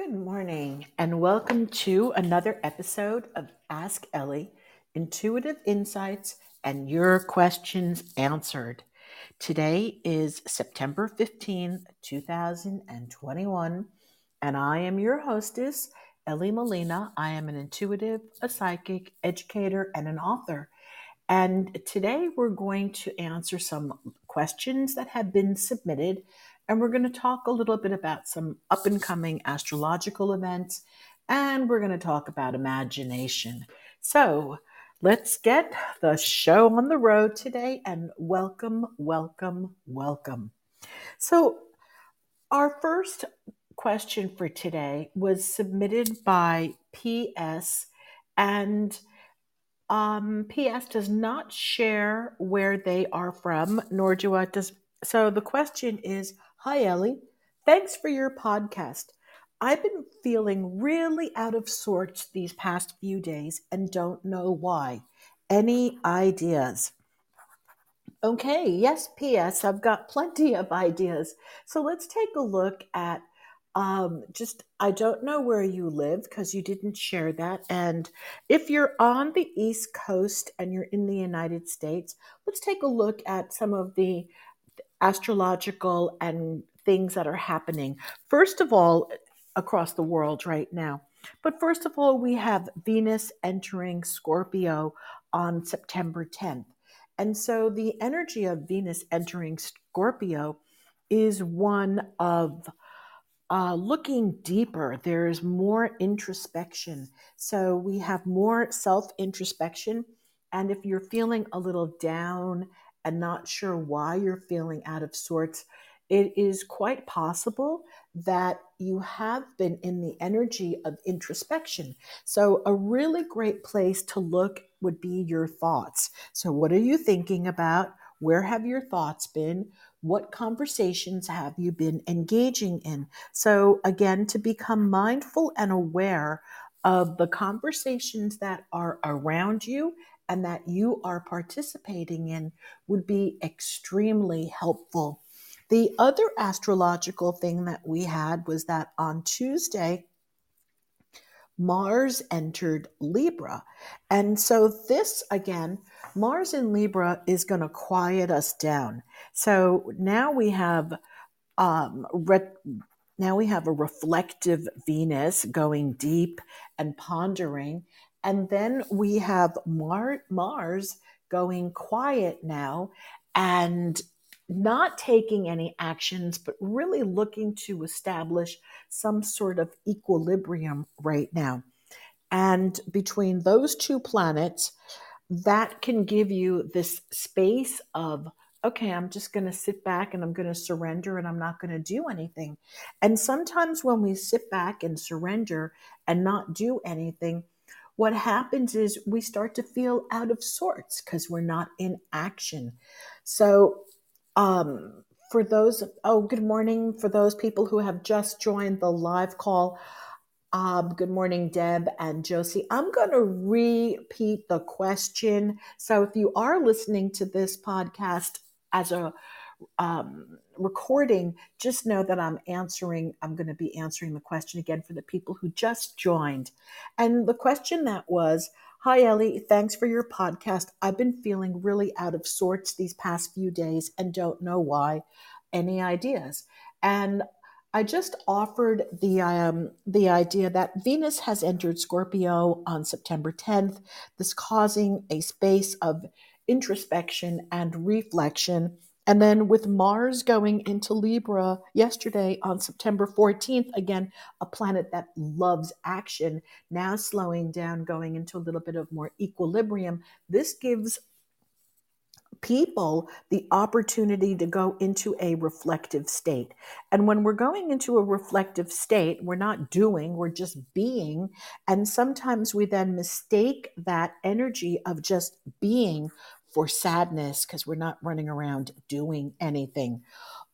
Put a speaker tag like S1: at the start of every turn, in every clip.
S1: Good morning, and welcome to another episode of Ask Ellie Intuitive Insights and Your Questions Answered. Today is September 15th, 2021, and I am your hostess, Ellie Molina. I am an intuitive, a psychic, educator, and an author. And today we're going to answer some questions that have been submitted and we're going to talk a little bit about some up and coming astrological events, and we're going to talk about imagination. So let's get the show on the road today, and welcome, welcome, welcome. So, our first question for today was submitted by PS, and um, PS does not share where they are from, nor do I does. So the question is Hi, Ellie. Thanks for your podcast. I've been feeling really out of sorts these past few days and don't know why. Any ideas? Okay, yes, P.S. I've got plenty of ideas. So let's take a look at um, just, I don't know where you live because you didn't share that. And if you're on the East Coast and you're in the United States, let's take a look at some of the astrological and things that are happening. First of all, across the world right now. But first of all, we have Venus entering Scorpio on September 10th. And so the energy of Venus entering Scorpio is one of uh, looking deeper. There's more introspection. So we have more self introspection. And if you're feeling a little down and not sure why you're feeling out of sorts, it is quite possible that you have been in the energy of introspection. So, a really great place to look would be your thoughts. So, what are you thinking about? Where have your thoughts been? What conversations have you been engaging in? So, again, to become mindful and aware of the conversations that are around you and that you are participating in would be extremely helpful. The other astrological thing that we had was that on Tuesday, Mars entered Libra. And so, this again, Mars in Libra is going to quiet us down. So now we have um, re- now we have a reflective Venus going deep and pondering. And then we have Mar- Mars going quiet now and not taking any actions, but really looking to establish some sort of equilibrium right now. And between those two planets, that can give you this space of, okay, I'm just going to sit back and I'm going to surrender and I'm not going to do anything. And sometimes when we sit back and surrender and not do anything, what happens is we start to feel out of sorts because we're not in action. So um, for those, oh, good morning for those people who have just joined the live call. Um, good morning, Deb and Josie. I'm going to repeat the question. So if you are listening to this podcast as a um, recording, just know that I'm answering, I'm going to be answering the question again for the people who just joined. And the question that was, Hi, Ellie. Thanks for your podcast. I've been feeling really out of sorts these past few days and don't know why. Any ideas? And I just offered the um, the idea that Venus has entered Scorpio on September 10th, this causing a space of introspection and reflection and then with Mars going into Libra yesterday on September 14th, again, a planet that loves action, now slowing down, going into a little bit of more equilibrium. This gives people the opportunity to go into a reflective state. And when we're going into a reflective state, we're not doing, we're just being. And sometimes we then mistake that energy of just being for sadness because we're not running around doing anything.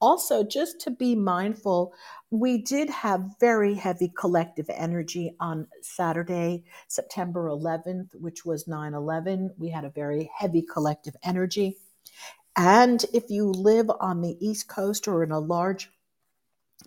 S1: Also, just to be mindful, we did have very heavy collective energy on Saturday, September 11th, which was 9 11. We had a very heavy collective energy. And if you live on the East Coast or in a large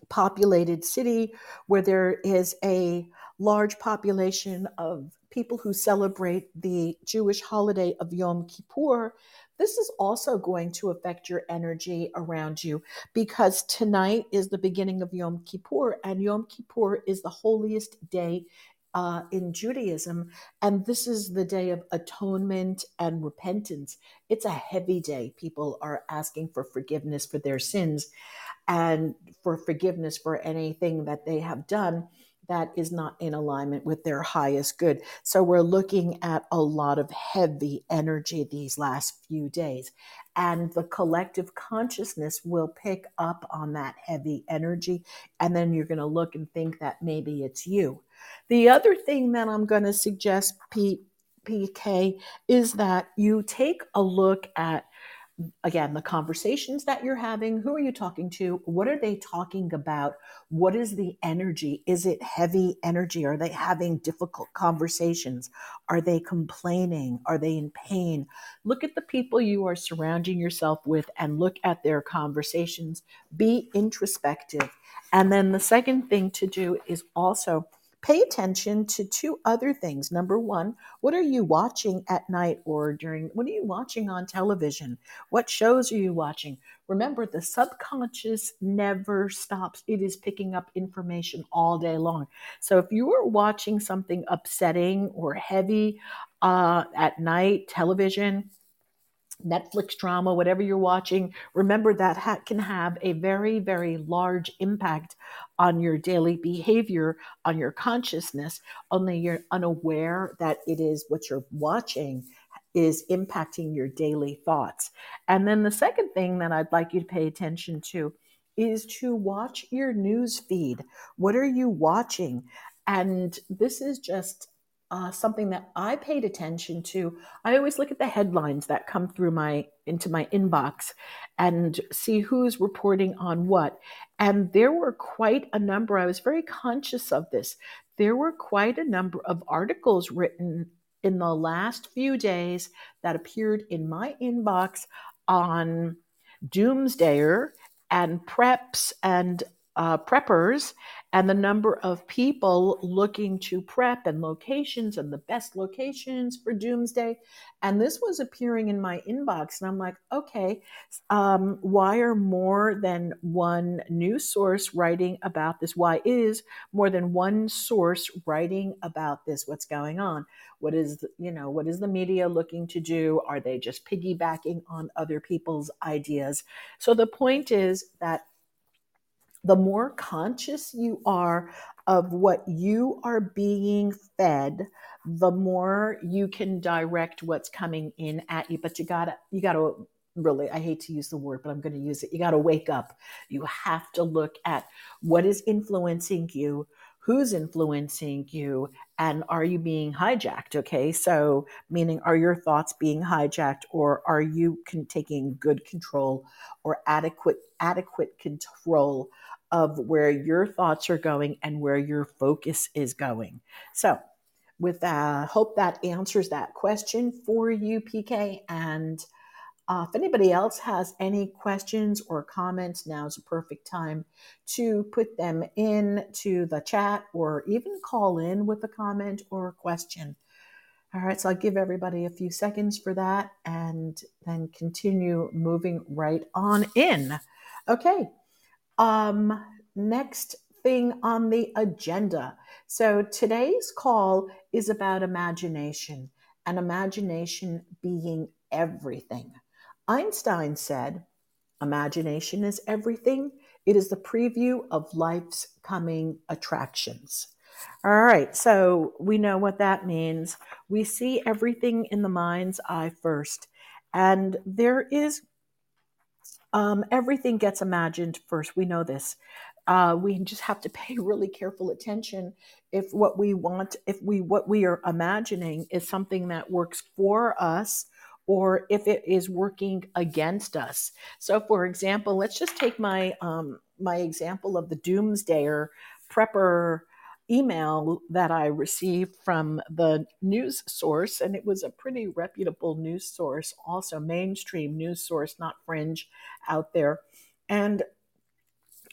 S1: populated city where there is a large population of people who celebrate the Jewish holiday of Yom Kippur, this is also going to affect your energy around you because tonight is the beginning of Yom Kippur, and Yom Kippur is the holiest day uh, in Judaism. And this is the day of atonement and repentance. It's a heavy day. People are asking for forgiveness for their sins and for forgiveness for anything that they have done that is not in alignment with their highest good. So we're looking at a lot of heavy energy these last few days. And the collective consciousness will pick up on that heavy energy. And then you're going to look and think that maybe it's you. The other thing that I'm going to suggest, P- PK, is that you take a look at again the conversations that you're having who are you talking to what are they talking about what is the energy is it heavy energy are they having difficult conversations are they complaining are they in pain? Look at the people you are surrounding yourself with and look at their conversations. Be introspective. And then the second thing to do is also pay attention to two other things. Number one, what are you watching at night or during, what are you watching on television? What shows are you watching? Remember, the subconscious never stops. It is picking up information all day long. So if you are watching something upsetting or heavy uh, at night, television, Netflix drama, whatever you're watching, remember that ha- can have a very, very large impact on your daily behavior, on your consciousness, only you're unaware that it is what you're watching is impacting your daily thoughts. And then the second thing that I'd like you to pay attention to is to watch your news feed. What are you watching? And this is just uh, something that I paid attention to. I always look at the headlines that come through my into my inbox and see who's reporting on what. And there were quite a number. I was very conscious of this. There were quite a number of articles written in the last few days that appeared in my inbox on doomsdayer and preps and uh, preppers and the number of people looking to prep and locations and the best locations for doomsday. And this was appearing in my inbox and i'm like okay um, why are more than one news source writing about this? Why is more than one source writing about this? What's going on? What is you know what is the media looking to do? Are they just piggybacking on other people's ideas? So the point is that the more conscious you are of what you are being fed, the more you can direct what's coming in at you. But you gotta, you gotta really, I hate to use the word, but I'm to use it. You gotta wake up. You have to look at what is influencing you, who's influencing you, and are you being hijacked? Okay, so meaning are your thoughts being hijacked, or are you con- taking good control or adequate adequate control? Of where your thoughts are going and where your focus is going. So, with that, hope that answers that question for you, PK. And uh, if anybody else has any questions or comments, now's a perfect time to put them in to the chat or even call in with a comment or a question. All right, so I'll give everybody a few seconds for that and then continue moving right on in. Okay, um, next thing on the agenda. So today's call is about imagination and imagination being everything. Einstein said, Imagination is everything. It is the preview of life's coming attractions. All right, so we know what that means. We see everything in the mind's eye first. And there is um, everything gets imagined first. We know this. Uh, we just have to pay really careful attention if what we want, if we what we are imagining is something that works for us, or if it is working against us. So, for example, let's just take my um, my example of the doomsdayer prepper email that I received from the news source, and it was a pretty reputable news source, also mainstream news source, not fringe out there. And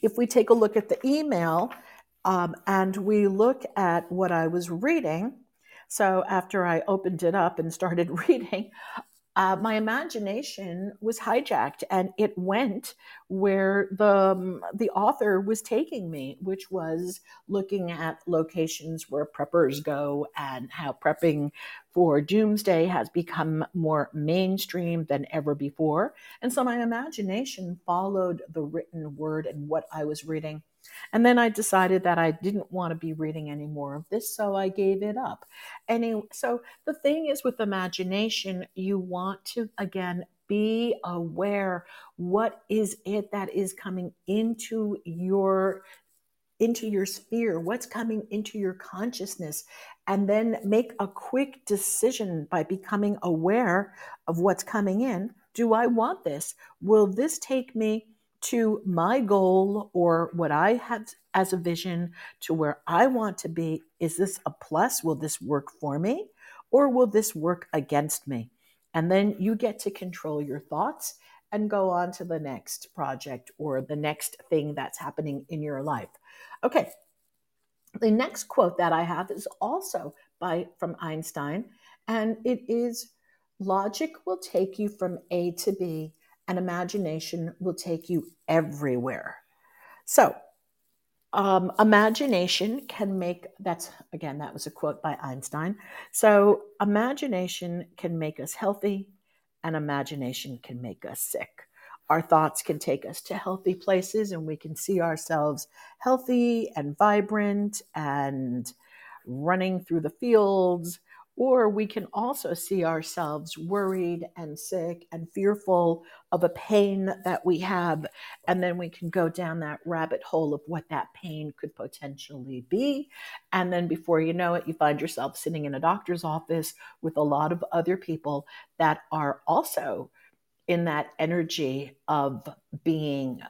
S1: if we take a look at the email um, and we look at what I was reading, so after I opened it up and started reading, uh, my imagination was hijacked and it went where the um, the author was taking me, which was looking at locations where preppers go and how prepping for doomsday has become more mainstream than ever before. And so my imagination followed the written word and what I was reading. And then I decided that I didn't want to be reading any more of this, so I gave it up. Any so the thing is with imagination, you want to again be aware what is it that is coming into your into your sphere, what's coming into your consciousness, and then make a quick decision by becoming aware of what's coming in. Do I want this? Will this take me to my goal or what I have as a vision to where I want to be? Is this a plus? Will this work for me? Or will this work against me? And then you get to control your thoughts and go on to the next project or the next thing that's happening in your life. Okay. The next quote that I have is also by from Einstein and it is logic will take you from A to B and imagination will take you everywhere. So, um, imagination can make that's again, that was a quote by Einstein. So, imagination can make us healthy, and imagination can make us sick. Our thoughts can take us to healthy places, and we can see ourselves healthy and vibrant and running through the fields or we can also see ourselves worried and sick and fearful of a pain that we have. And then we can go down that rabbit hole of what that pain could potentially be. And then before you know it, you find yourself sitting in a doctor's office with a lot of other people that are also in that energy of being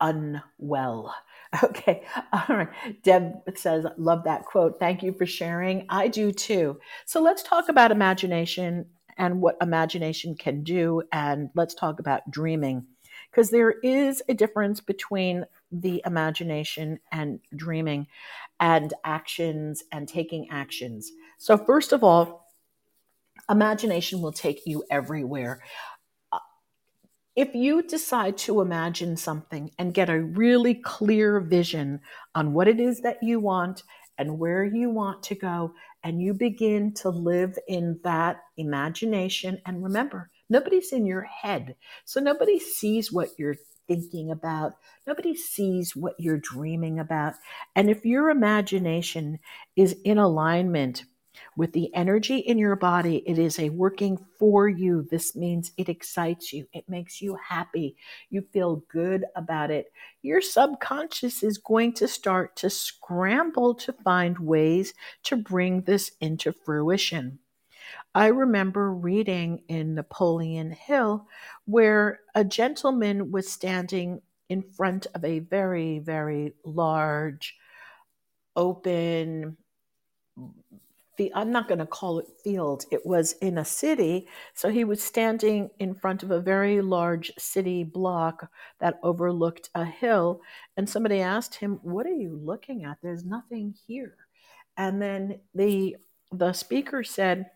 S1: unwell. Okay. All right. Deb says, love that quote. Thank you for sharing. I do too. So let's talk about imagination and what imagination can do. And let's talk about dreaming because there is a difference between the imagination and dreaming and actions and taking actions. So, first of all, imagination will take you everywhere if you decide to imagine something and get a really clear vision on what it is that you want and where you want to go, and you begin to live in that imagination, and remember, nobody's in your head. So nobody sees what you're thinking about, nobody sees what you're dreaming about. And if your imagination is in alignment with the energy in your body, it is a working for you. This means it excites you, it makes you happy, you feel good about it. Your subconscious is going to start to scramble to find ways to bring this into fruition. I remember reading in Napoleon Hill where a gentleman was standing in front of a very, very large, open, I'm not going to call it field. It was in a city. So he was standing in front of a very large city block that overlooked a hill. And somebody asked him, What are you looking at? There's nothing here. And then the the speaker said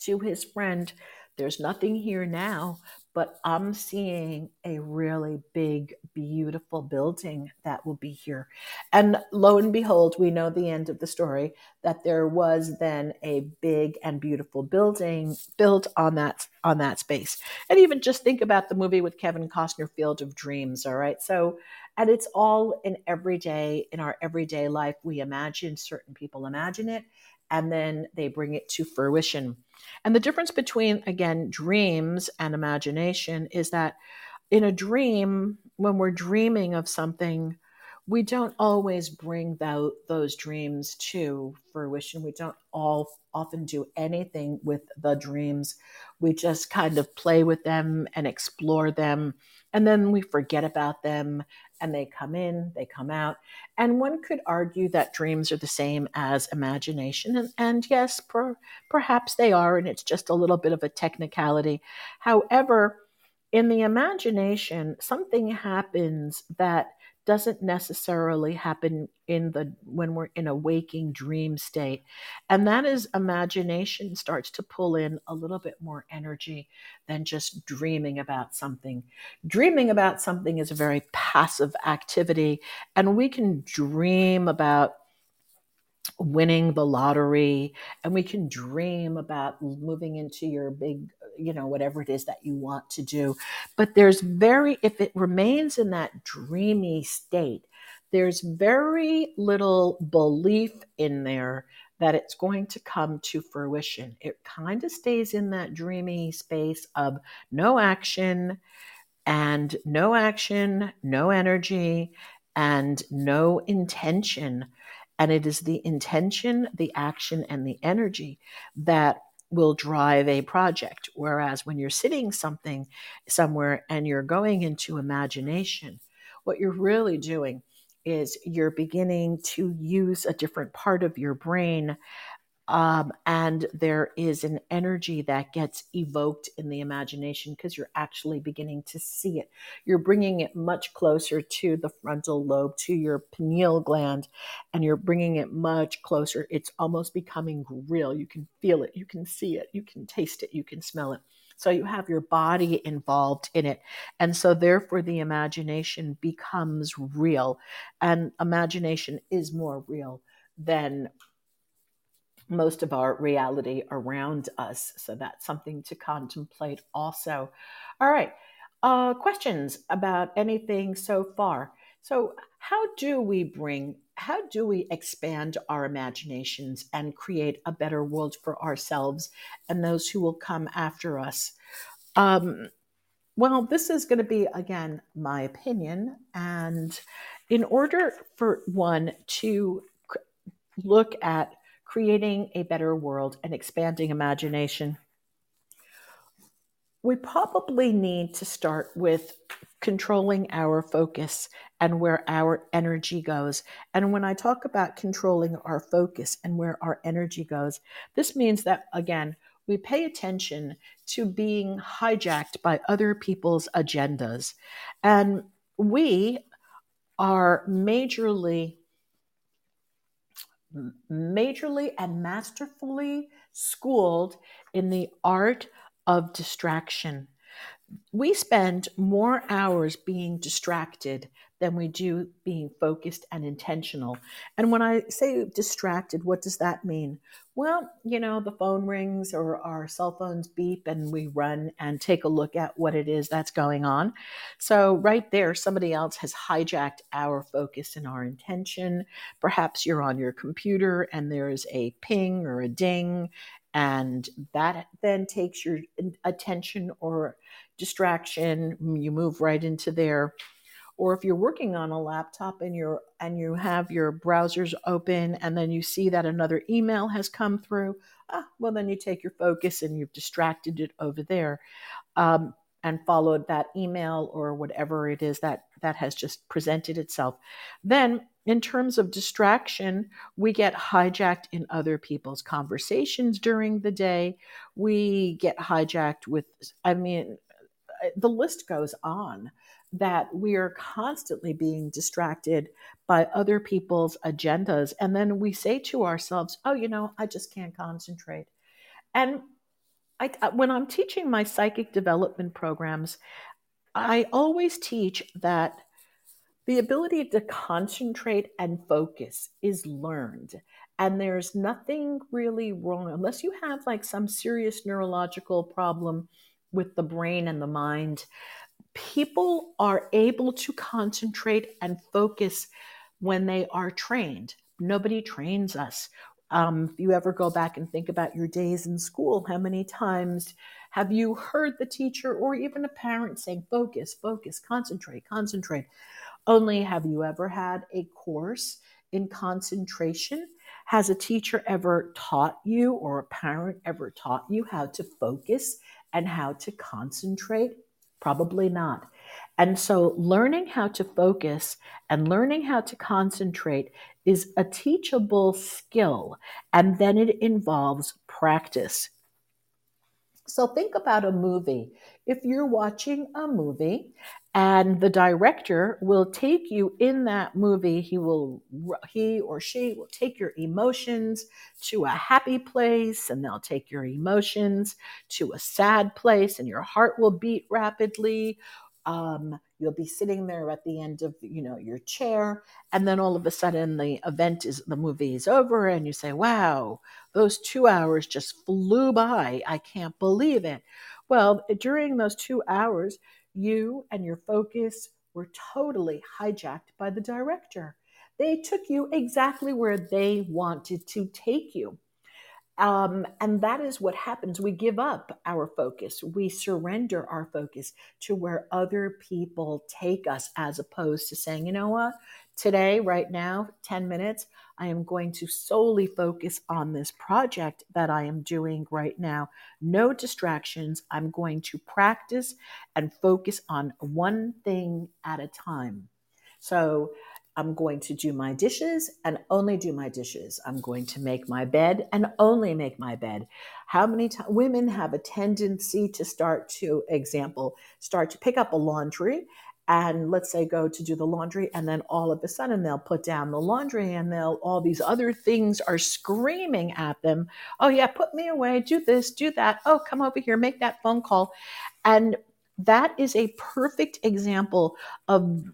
S1: to his friend, There's nothing here now, but I'm seeing a really big, beautiful building that will be here. And lo and behold, we know the end of the story that there was then a big and beautiful building built on that on that space. And even just think about the movie with Kevin Costner, Field of Dreams. All right, so and it's all in everyday in our everyday life. We imagine certain people imagine it, and then they bring it to fruition. And the difference between, again, dreams and imagination is that in a dream, when we're dreaming of something, we don't always bring those dreams to fruition. We don't all often do anything with the dreams. We just kind of play with them and explore them, and then we forget about them and they come in, they come out. And one could argue that dreams are the same as imagination. And, and yes, per, perhaps they are, and it's just a little bit of a technicality. However, in the imagination, something happens that doesn't necessarily happen in the when we're in a waking dream state. And that is imagination starts to pull in a little bit more energy than just dreaming about something. Dreaming about something is a very passive activity and we can dream about winning the lottery and we can dream about moving into your big you know whatever it is that you want to do. But there's very if it remains in that dreamy state there's very little belief in there that it's going to come to fruition. It kind of stays in that dreamy space of no action and no action no energy and no intention. And it is the intention, the action, and the energy that will drive a project. Whereas when you're sitting something somewhere and you're going into imagination, what you're really doing is you're beginning to use a different part of your brain um, and there is an energy that gets evoked in the imagination because you're actually beginning to see it. You're bringing it much closer to the frontal lobe, to your pineal gland, and you're bringing it much closer. It's almost becoming real. You can feel it, you can see it, you can taste it, you can smell it. So you have your body involved in it. And so, therefore, the imagination becomes real. And imagination is more real than most of our reality around us. So that's something to contemplate also. All right. Uh, questions about anything so far? So, how do we bring, how do we expand our imaginations and create a better world for ourselves and those who will come after us? Um, well, this is going to be, again, my opinion. And in order for one to look at creating a better world and expanding imagination, we probably need to start with controlling our focus and where our energy goes. And when I talk about controlling our focus and where our energy goes, this means that, again, we pay attention to being hijacked by other people's agendas. And we are majorly majorly and masterfully schooled in the art of distraction. We spend more hours being distracted than we do being focused and intentional. And when I say distracted, what does that mean? Well, you know, the phone rings or our cell phones beep and we run and take a look at what it is that's going on. So, right there, somebody else has hijacked our focus and our intention. Perhaps you're on your computer and there's a ping or a ding, and that then takes your attention or distraction. You move right into there or if you're working on a laptop and you're and you have your browsers open and then you see that another email has come through ah, well then you take your focus and you've distracted it over there um, and followed that email or whatever it is that that has just presented itself then in terms of distraction we get hijacked in other people's conversations during the day we get hijacked with i mean the list goes on that we are constantly being distracted by other people's agendas. And then we say to ourselves, oh, you know, I just can't concentrate. And I, when I'm teaching my psychic development programs, I always teach that the ability to concentrate and focus is learned. And there's nothing really wrong unless you have like some serious neurological problem with the brain and the mind people are able to concentrate and focus when they are trained. Nobody trains us. Um, if you ever go back and think about your days in school, how many times have you heard the teacher or even a parent saying, focus, focus, concentrate, concentrate? Only have you ever had a course in concentration? Has a teacher ever taught you or a parent ever taught you how to focus and how to concentrate? Probably not. And so, learning how to focus and learning how to concentrate is a teachable skill, and then it involves practice. So think about a movie. If you're watching a movie and the director will take you in that movie, he will he or she will take your emotions to a happy place and they'll take your emotions to a sad place and your heart will beat rapidly. Um, you'll be sitting there at the end of you know your chair and then all of a sudden the event is the movie is over and you say wow those two hours just flew by. I can't believe it. Well during those two hours you and your focus were totally hijacked by the director. They took you exactly where they wanted to take you um, and that is what happens. We give up our focus. We surrender our focus to where other people take us, as opposed to saying, you know what, today, right now, 10 minutes, I am going to solely focus on this project that I am doing right now. No distractions. I'm going to practice and focus on one thing at a time. So, I'm going to do my dishes and only do my dishes. I'm going to make my bed and only make my bed. How many times women have a tendency to start to, example, start to pick up a laundry and let's say go to do the laundry and then all of a sudden they'll put down the laundry and they'll all these other things are screaming at them. Oh yeah put me away. Do this do that. Oh come over here. Make that phone call. And that is a perfect example of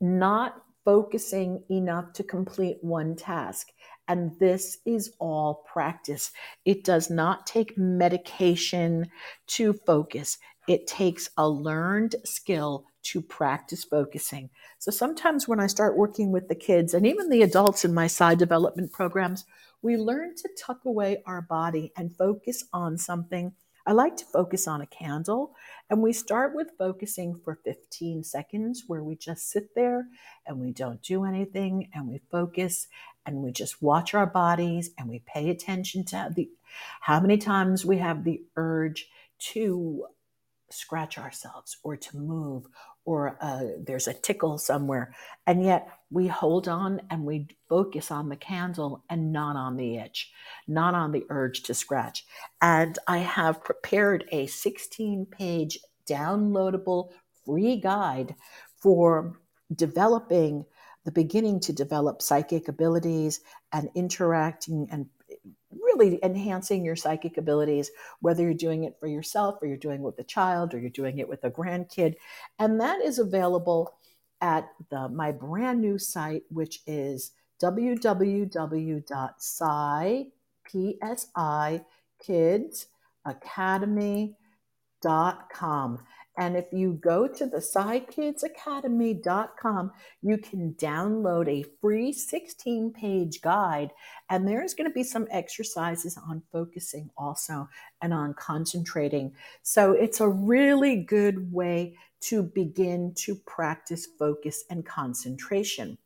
S1: not focusing enough to complete one task. And this is all practice. It does not take medication to focus, it takes a learned skill to practice focusing. So sometimes when I start working with the kids and even the adults in my side development programs, we learn to tuck away our body and focus on something I like to focus on a candle, and we start with focusing for 15 seconds where we just sit there and we don't do anything and we focus and we just watch our bodies and we pay attention to the how many times we have the urge to scratch ourselves or to move or uh, there's a tickle somewhere. And yet we hold on and we focus on the candle and not on the itch, not on the urge to scratch. And I have prepared a 16 page downloadable free guide for developing the beginning to develop psychic abilities and interacting and really enhancing your psychic abilities, whether you're doing it for yourself or you're doing it with a child or you're doing it with a grandkid. And that is available at the, my brand new site, which is www.psykidsacademy.com. And if you go to the PsyKidsAcademy.com, you can download a free 16 page guide. And there's going to be some exercises on focusing also and on concentrating. So it's a really good way to begin to practice focus and concentration.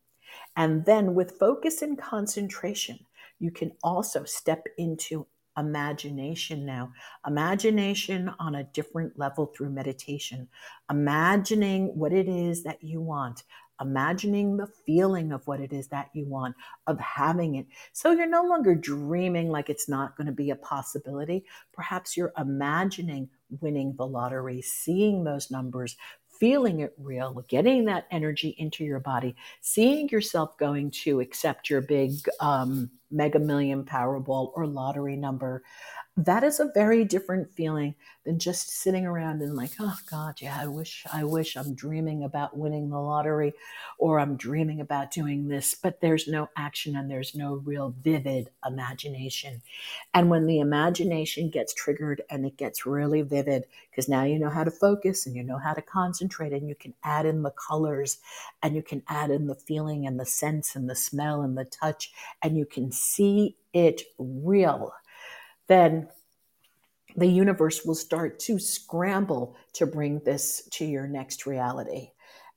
S1: And then with focus and concentration, you can also step into imagination now. Imagination on a different level through meditation. Imagining what it is that you want. Imagining the feeling of what it is that you want, of having it. So you're no longer dreaming like it's not going to be a possibility. Perhaps you're imagining winning the lottery, seeing those numbers, feeling it real, getting that energy into your body, seeing yourself going to accept your big um, mega million Powerball or lottery number, that is a very different feeling than just sitting around and like, oh God, yeah, I wish, I wish I'm dreaming about winning the lottery or I'm dreaming about doing this, but there's no action and there's no real vivid imagination. And when the imagination gets triggered and it gets really vivid, because now you know how to focus and you know how to concentrate and you can add in the colors and you can add in the feeling and the sense and the smell and the touch and you can see it real then the universe will start to scramble to bring this to your next reality.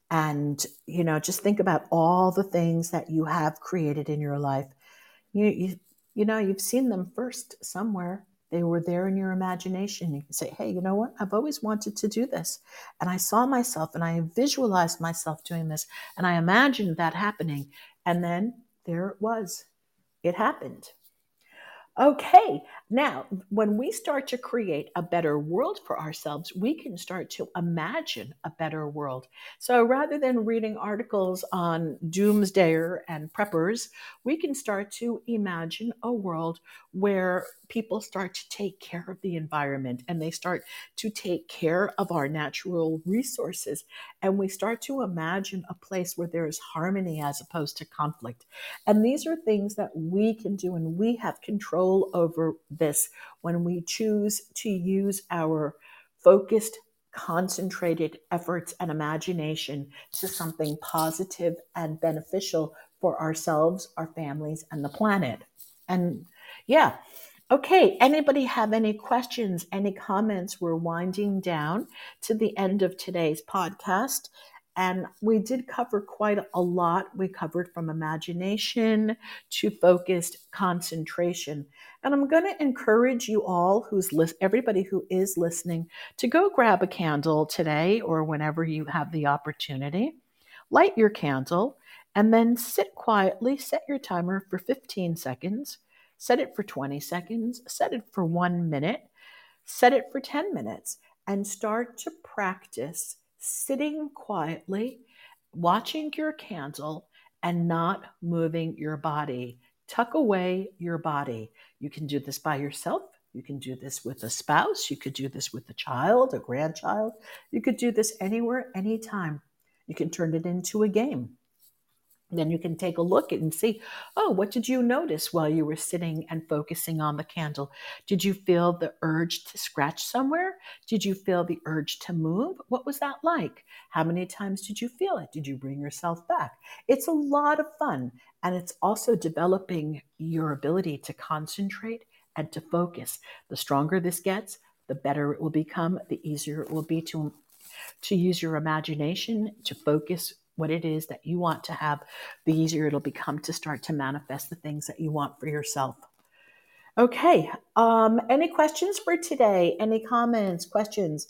S1: And, you know, just think about all the things that you have created in your life. You, you, you know, you've seen them first somewhere. They were there in your imagination. You can say, hey, you know what? I've always wanted to do this. And I saw myself and I visualized myself doing this and I imagined that happening. And then there it was. It happened. Okay, now when we start to create a better world for ourselves, we can start to imagine a better world. So rather than reading articles on doomsdayer and preppers, we can start to imagine a world where people start to take care of the environment and they start to take care of our natural resources. And we start to imagine a place where there is harmony as opposed to conflict. And these are things that we can do, and we have control over this when we choose to use our focused, concentrated efforts and imagination to something positive and beneficial for ourselves, our families, and the planet. And yeah, Okay, anybody have any questions, any comments? We're winding down to the end of today's podcast. And we did cover quite a lot. We covered from imagination to focused concentration. And I'm going to encourage you all, who's li- everybody who is listening, to go grab a candle today or whenever you have the opportunity. Light your candle and then sit quietly. Set your timer for 15 seconds set it for 20 seconds, set it for one minute, set it for 10 minutes, and start to practice sitting quietly, watching your candle, and not moving your body. Tuck away your body. You can do this by yourself. You can do this with a spouse. You could do this with a child, a grandchild. You could do this anywhere, anytime. You can turn it into a game. Then you can take a look and see, oh, what did you notice while you were sitting and focusing on the candle? Did you feel the urge to scratch somewhere? Did you feel the urge to move? What was that like? How many times did you feel it? Did you bring yourself back? It's a lot of fun. And it's also developing your ability to concentrate and to focus. The stronger this gets, the better it will become, the easier it will be to, to use your imagination to focus what it is that you want to have, the easier it'll become to start to manifest the things that you want for yourself. Okay, um, any questions for today? Any comments, questions?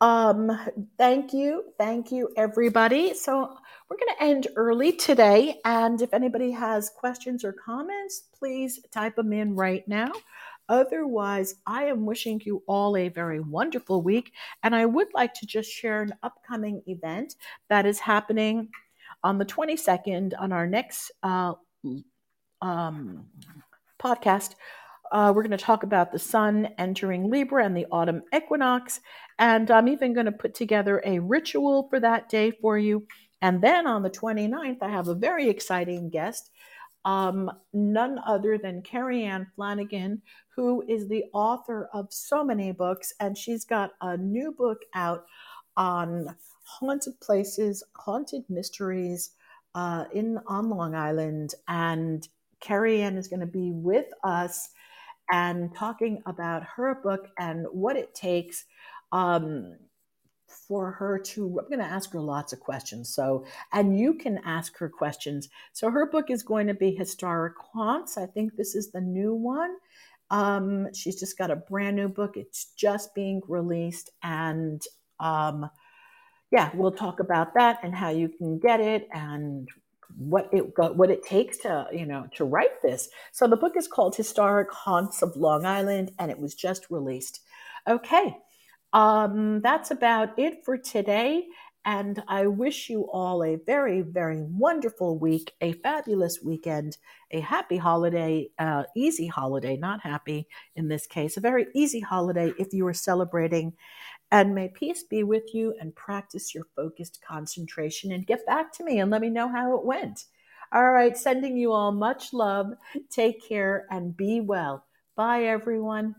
S1: Um, thank you, thank you, everybody. So we're going to end early today, and if anybody has questions or comments, please type them in right now. Otherwise, I am wishing you all a very wonderful week. And I would like to just share an upcoming event that is happening on the 22nd on our next uh, um, podcast. Uh, we're going to talk about the sun entering Libra and the autumn equinox. And I'm even going to put together a ritual for that day for you. And then on the 29th, I have a very exciting guest um, none other than Kerriann Flanagan, who is the author of so many books, and she's got a new book out on haunted places, haunted mysteries uh, in on Long Island, and Kerriann is going to be with us and talking about her book and what it takes. Um, for her to i'm going to ask her lots of questions so and you can ask her questions. So her book is going to be historic haunts. I think this is the new one. Um, she's just got a brand new book. It's just being released and um, yeah we'll talk about that and how you can get it and what it what it takes to you know to write this. So the book is called historic haunts of long island and it was just released. Okay um, that's about it for today. And I wish you all a very, very wonderful week, a fabulous weekend, a happy holiday, uh, easy holiday, not happy in this case, a very easy holiday if you are celebrating. And may peace be with you and practice your focused concentration and get back to me and let me know how it went. All right, sending you all much love. Take care and be well. Bye, everyone.